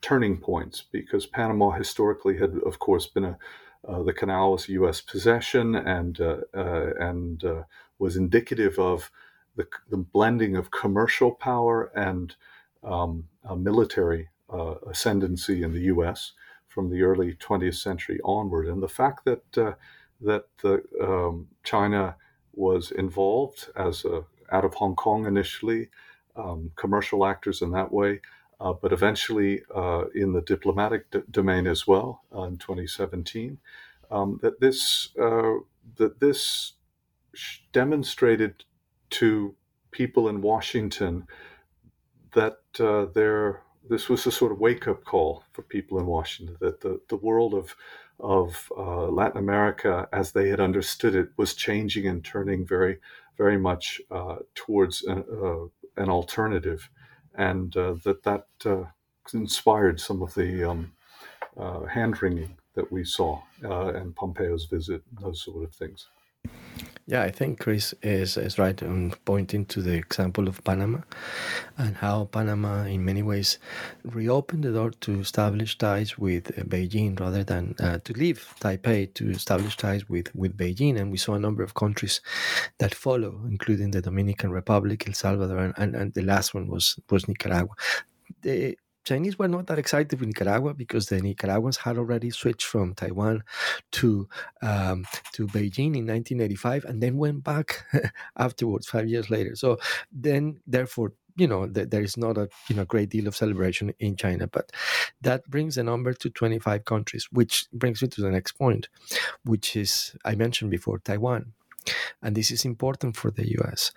turning points because Panama historically had of course been a the canal was U.S. possession and uh, uh, and was indicative of the, the, blending of commercial power and um, military ascendancy in the U.S. from the early 20th century onward, and the fact that that the, um, China was involved as a, out of Hong Kong initially, um, commercial actors in that way, uh, but eventually uh, in the diplomatic d- domain as well uh, in 2017. Um, that this uh, that this demonstrated to people in Washington that uh, there this was a sort of wake up call for people in Washington that the, the world of of uh, Latin America as they had understood it was changing and turning very very much towards an, an alternative and uh, that that uh, inspired some of the um, uh, hand wringing that we saw and Pompeo's visit, those sort of things. Yeah, I think Chris is, is right on pointing to the example of Panama and how Panama, in many ways, reopened the door to establish ties with Beijing rather than uh, to leave Taipei to establish ties with, with Beijing. And we saw a number of countries that follow, including the Dominican Republic, El Salvador, and, and, and the last one was, was Nicaragua. The, Chinese were not that excited with Nicaragua because the Nicaraguans had already switched from Taiwan to um, to Beijing in 1985, and then went back afterwards, five years later. So then, therefore, you know, th- there is not a you know great deal of celebration in China, but that brings the number to 25 countries, which brings me to the next point, which is I mentioned before Taiwan. And this is important for the US.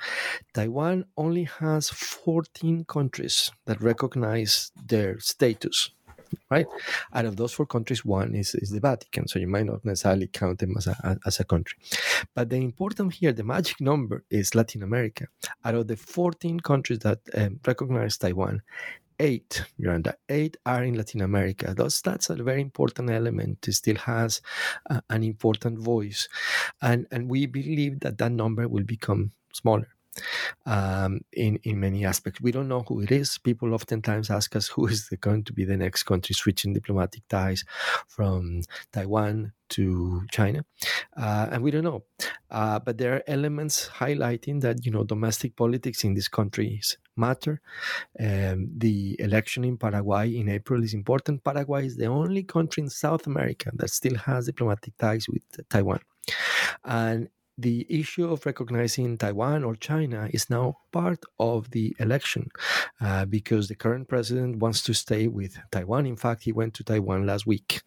Taiwan only has 14 countries that recognize their status, right? Out of those four countries, one is, is the Vatican, so you might not necessarily count them as a, as a country. But the important here, the magic number is Latin America. Out of the 14 countries that um, recognize Taiwan, eight, Miranda, eight are in Latin America. Thus, that's a very important element. It still has an important voice. And, and we believe that that number will become smaller um, in in many aspects. We don't know who it is. People oftentimes ask us who is going to be the next country switching diplomatic ties from Taiwan to China, uh, and we don't know. Uh, but there are elements highlighting that you know domestic politics in these countries matter. Um, the election in Paraguay in April is important. Paraguay is the only country in South America that still has diplomatic ties with Taiwan. And the issue of recognizing Taiwan or China is now part of the election uh, because the current president wants to stay with Taiwan. In fact, he went to Taiwan last week.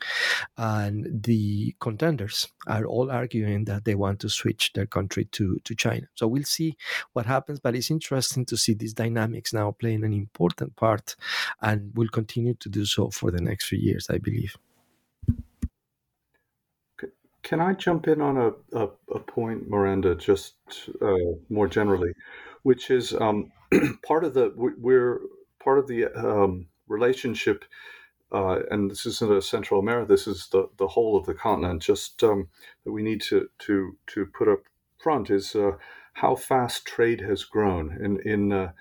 And the contenders are all arguing that they want to switch their country to, to China. So we'll see what happens, but it's interesting to see these dynamics now playing an important part and will continue to do so for the next few years, I believe. Can I jump in on a, a, a point, Miranda, just uh, more generally, which is um, part of the we're part of the um, relationship, uh, and this isn't a Central America. This is the, the whole of the continent. Just um, that we need to to to put up front is uh, how fast trade has grown in in uh,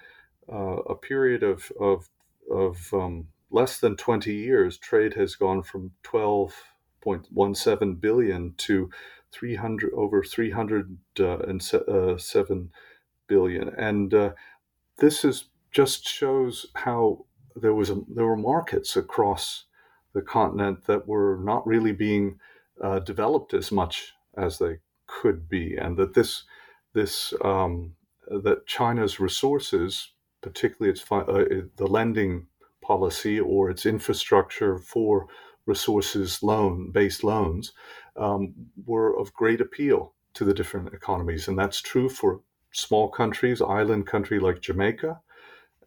uh, a period of of of um, less than twenty years. Trade has gone from twelve 1.17 billion to 300 over 307 billion, and uh, this is just shows how there was a, there were markets across the continent that were not really being uh, developed as much as they could be, and that this this um, that China's resources, particularly its uh, the lending policy or its infrastructure for resources loan based loans um, were of great appeal to the different economies, and that's true for small countries, island country like Jamaica,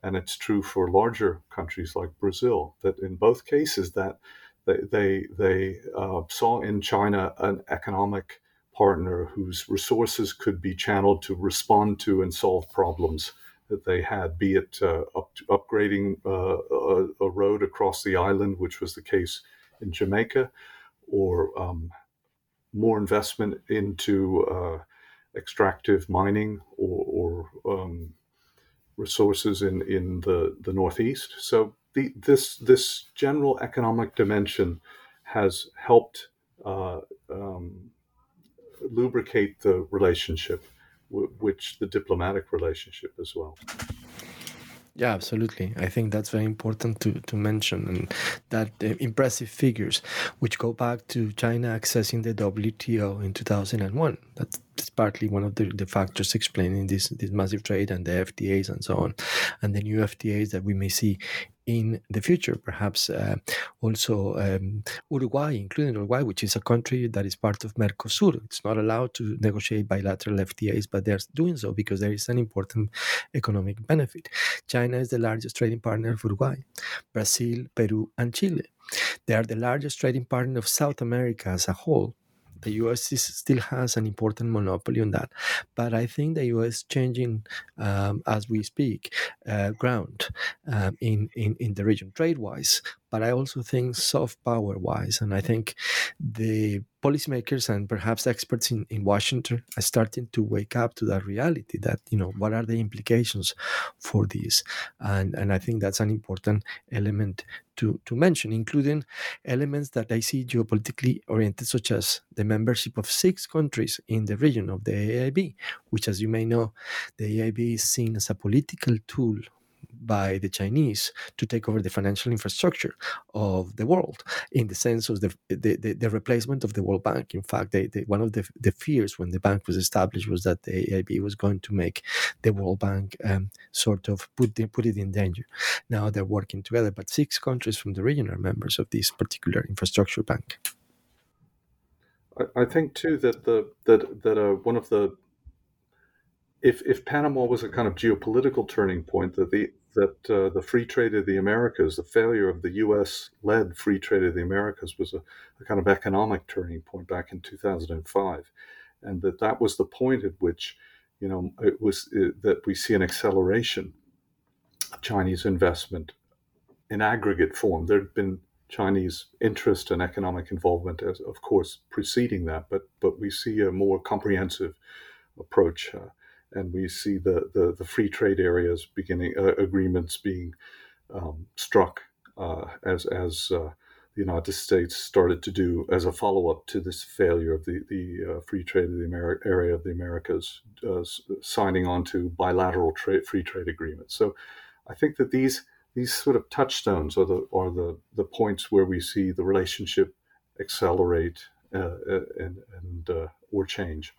and it's true for larger countries like Brazil. That in both cases, that they they, they uh, saw in China an economic partner whose resources could be channeled to respond to and solve problems that they had, be it uh, up, upgrading uh, a, a, road across the island, which was the case in Jamaica, or um, more investment into uh, extractive mining or, or um, resources in, in the, the Northeast. So the, this this general economic dimension has helped uh, um, lubricate the relationship, w- which the diplomatic relationship as well. Yeah, absolutely. I think that's very important to, to mention, and that uh, impressive figures, which go back to China accessing the WTO in 2001. That's, that's partly one of the, the factors explaining this this massive trade and the FTAs and so on, and the new FTAs that we may see in the future. Perhaps uh, also um, Uruguay, including Uruguay, which is a country that is part of Mercosur. It's not allowed to negotiate bilateral FTAs, but they're doing so because there is an important economic benefit. China is the largest trading partner of Uruguay, Brazil, Peru, and Chile. They are the largest trading partner of South America as a whole the US is, still has an important monopoly on that. But I think the US changing um, as we speak uh, ground um, in, in, in the region trade wise. But I also think soft power wise. And I think the policymakers and perhaps experts in, in Washington are starting to wake up to that reality that, you know, what are the implications for this? And, and I think that's an important element to, to mention, including elements that I see geopolitically oriented, such as the membership of six countries in the region of the AIIB, which, as you may know, the AIIB is seen as a political tool by the Chinese to take over the financial infrastructure of the world in the sense of the the, the, the replacement of the World Bank. In fact, they, they, one of the, the fears when the bank was established was that the AIIB was going to make the World Bank um, sort of put, the, put it in danger. Now they're working together, but six countries from the region are members of this particular infrastructure bank. I, think too that the that that uh, one of the if if Panama was a kind of geopolitical turning point, that the that uh, the free trade of the Americas, the failure of the U.S. led free trade of the Americas, was a, a, kind of economic turning point back in 2005, and that that was the point at which, you know, it was it, uh, that we see an acceleration of Chinese investment in aggregate form. There had been Chinese interest and economic involvement, as of course, preceding that, but but we see a more comprehensive approach. Uh, and we see the, the, the free trade areas beginning uh, agreements being um, struck uh, as as uh, the United States started to do as a follow up to this failure of the the uh, free trade of the Ameri- area of the Americas, uh, signing on to bilateral trade free trade agreements. So, I think that these these sort of touchstones are the are the the points where we see the relationship accelerate uh, and and or change.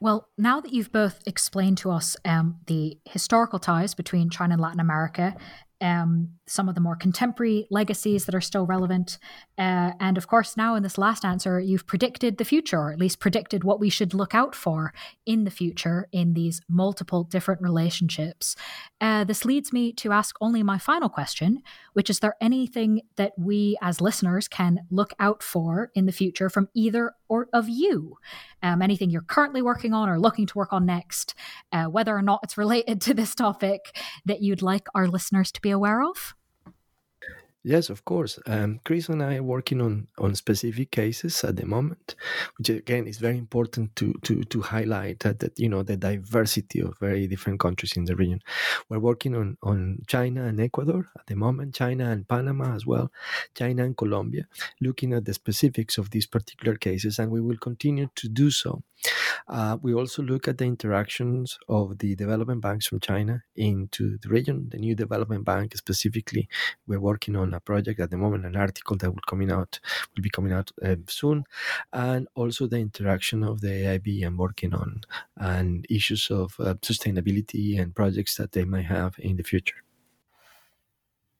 Well, now that you've both explained to us um, the historical ties between China and Latin America um, some of the more contemporary legacies that are still relevant. Uh, and of course, now in this last answer, you've predicted the future, or at least predicted what we should look out for in the future in these multiple different relationships. Uh, this leads me to ask only my final question, which is there anything that we as listeners can look out for in the future from either or of you? Um, anything you're currently working on or looking to work on next, uh, whether or not it's related to this topic that you'd like our listeners to be aware of? Yes, of course. Um, Chris and I are working on, on specific cases at the moment, which again is very important to to to highlight that, that you know the diversity of very different countries in the region. We're working on on China and Ecuador at the moment, China and Panama as well, China and Colombia, looking at the specifics of these particular cases, and we will continue to do so. Uh, we also look at the interactions of the development banks from China into the region. The new development bank, specifically, we're working on a project at the moment, an article that will coming out will be coming out uh, soon, and also the interaction of the AIIB I'm working on and issues of uh, sustainability and projects that they might have in the future.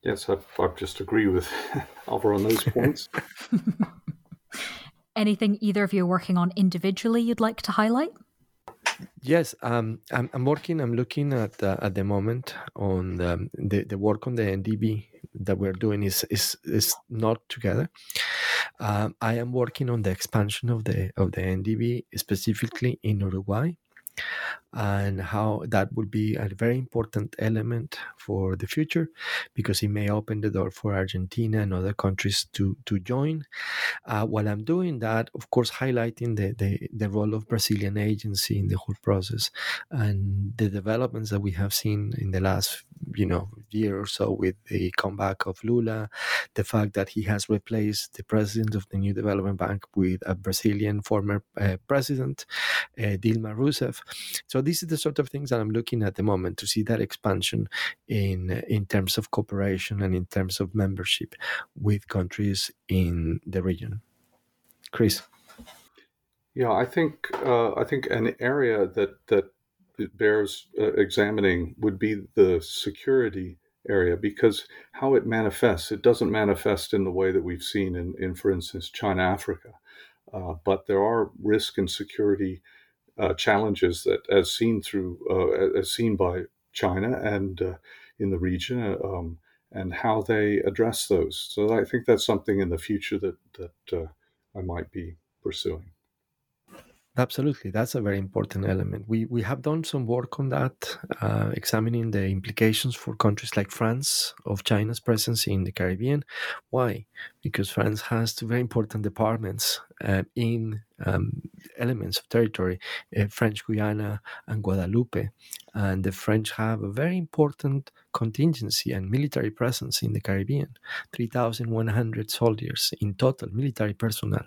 Yes, I, I just agree with Alvaro on those points. anything either of you are working on individually you'd like to highlight? Yes, um, I'm, I'm, working. I'm looking at uh, at the moment on the, the, the work on the NDB that we're doing is is is not together. Um, I am working on the expansion of the of the NDB specifically in Uruguay and how that would be a very important element for the future because it may open the door for Argentina and other countries to to join. Uh, while I'm doing that, of course, highlighting the, the the role of Brazilian agency in the whole process and the developments that we have seen in the last you know year or so with the comeback of Lula, the fact that he has replaced the president of the new development bank with a Brazilian former uh, president, uh, Dilma Rousseff. So this is the sort of things that I'm looking at the moment to see that expansion in in terms of cooperation and in terms of membership with countries in the region. Chris. Yeah, I think uh, I think an area that that bears uh, examining would be the security area because how it manifests, it doesn't manifest in the way that we've seen in, in for instance, China Africa. Uh, but there are risk and security uh, challenges that, as seen through, uh, as seen by China and uh, in the region, uh, um, and how they address those. So I think that's something in the future that that I might be pursuing. Absolutely, that's a very important element. We we have done some work on that, uh, examining the implications for countries like France of China's presence in the Caribbean. Why? Because France has two very important departments uh, in um, elements of territory, uh, French Guiana and Guadeloupe, and the French have a very important contingency and military presence in the Caribbean 3,100 soldiers in total, military personnel.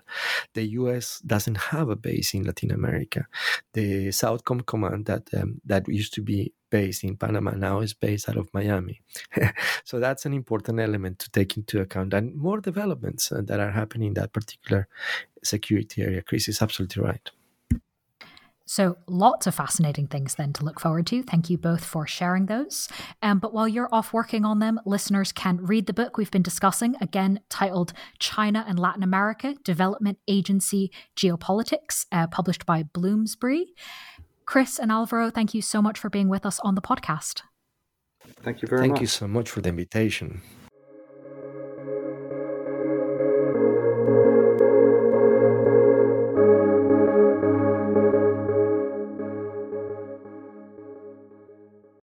The US doesn't have a base in Latin America. The Southcom Command, that, um, that used to be based in Panama now is based out of Miami. so that's an important element to take into account. And more developments uh, that are happening in that particular security area. Chris is absolutely right. So, lots of fascinating things then to look forward to. Thank you both for sharing those. Um, but while you're off working on them, listeners can read the book we've been discussing, again titled China and Latin America Development Agency Geopolitics, uh, published by Bloomsbury. Chris and Alvaro, thank you so much for being with us on the podcast. Thank you very thank much. Thank you so much for the invitation.